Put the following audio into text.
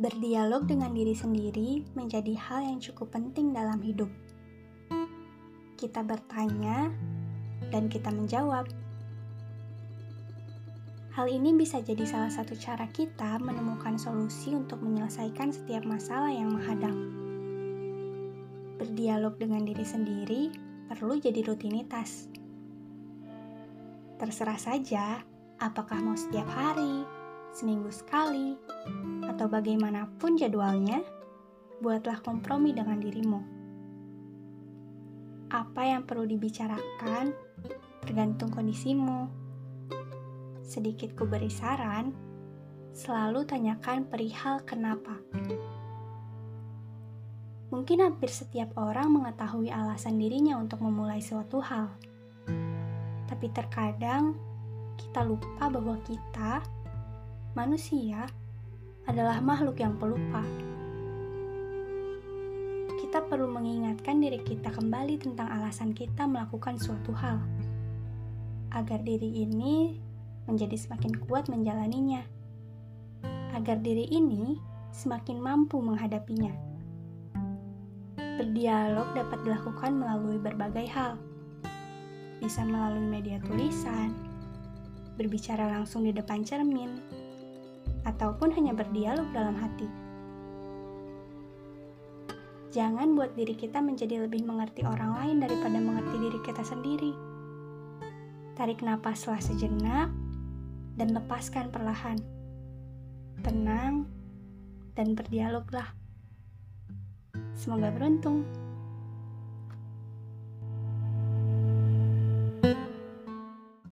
Berdialog dengan diri sendiri menjadi hal yang cukup penting dalam hidup. Kita bertanya dan kita menjawab. Hal ini bisa jadi salah satu cara kita menemukan solusi untuk menyelesaikan setiap masalah yang menghadang. Berdialog dengan diri sendiri perlu jadi rutinitas. Terserah saja apakah mau setiap hari, seminggu sekali, atau bagaimanapun jadwalnya, buatlah kompromi dengan dirimu. Apa yang perlu dibicarakan tergantung kondisimu. Sedikit ku beri saran, selalu tanyakan perihal kenapa. Mungkin hampir setiap orang mengetahui alasan dirinya untuk memulai suatu hal. Tapi terkadang kita lupa bahwa kita manusia adalah makhluk yang pelupa. Kita perlu mengingatkan diri kita kembali tentang alasan kita melakukan suatu hal, agar diri ini menjadi semakin kuat menjalaninya, agar diri ini semakin mampu menghadapinya. Berdialog dapat dilakukan melalui berbagai hal, bisa melalui media tulisan, berbicara langsung di depan cermin, ataupun hanya berdialog dalam hati. Jangan buat diri kita menjadi lebih mengerti orang lain daripada mengerti diri kita sendiri. Tarik napaslah sejenak dan lepaskan perlahan. Tenang dan berdialoglah. Semoga beruntung.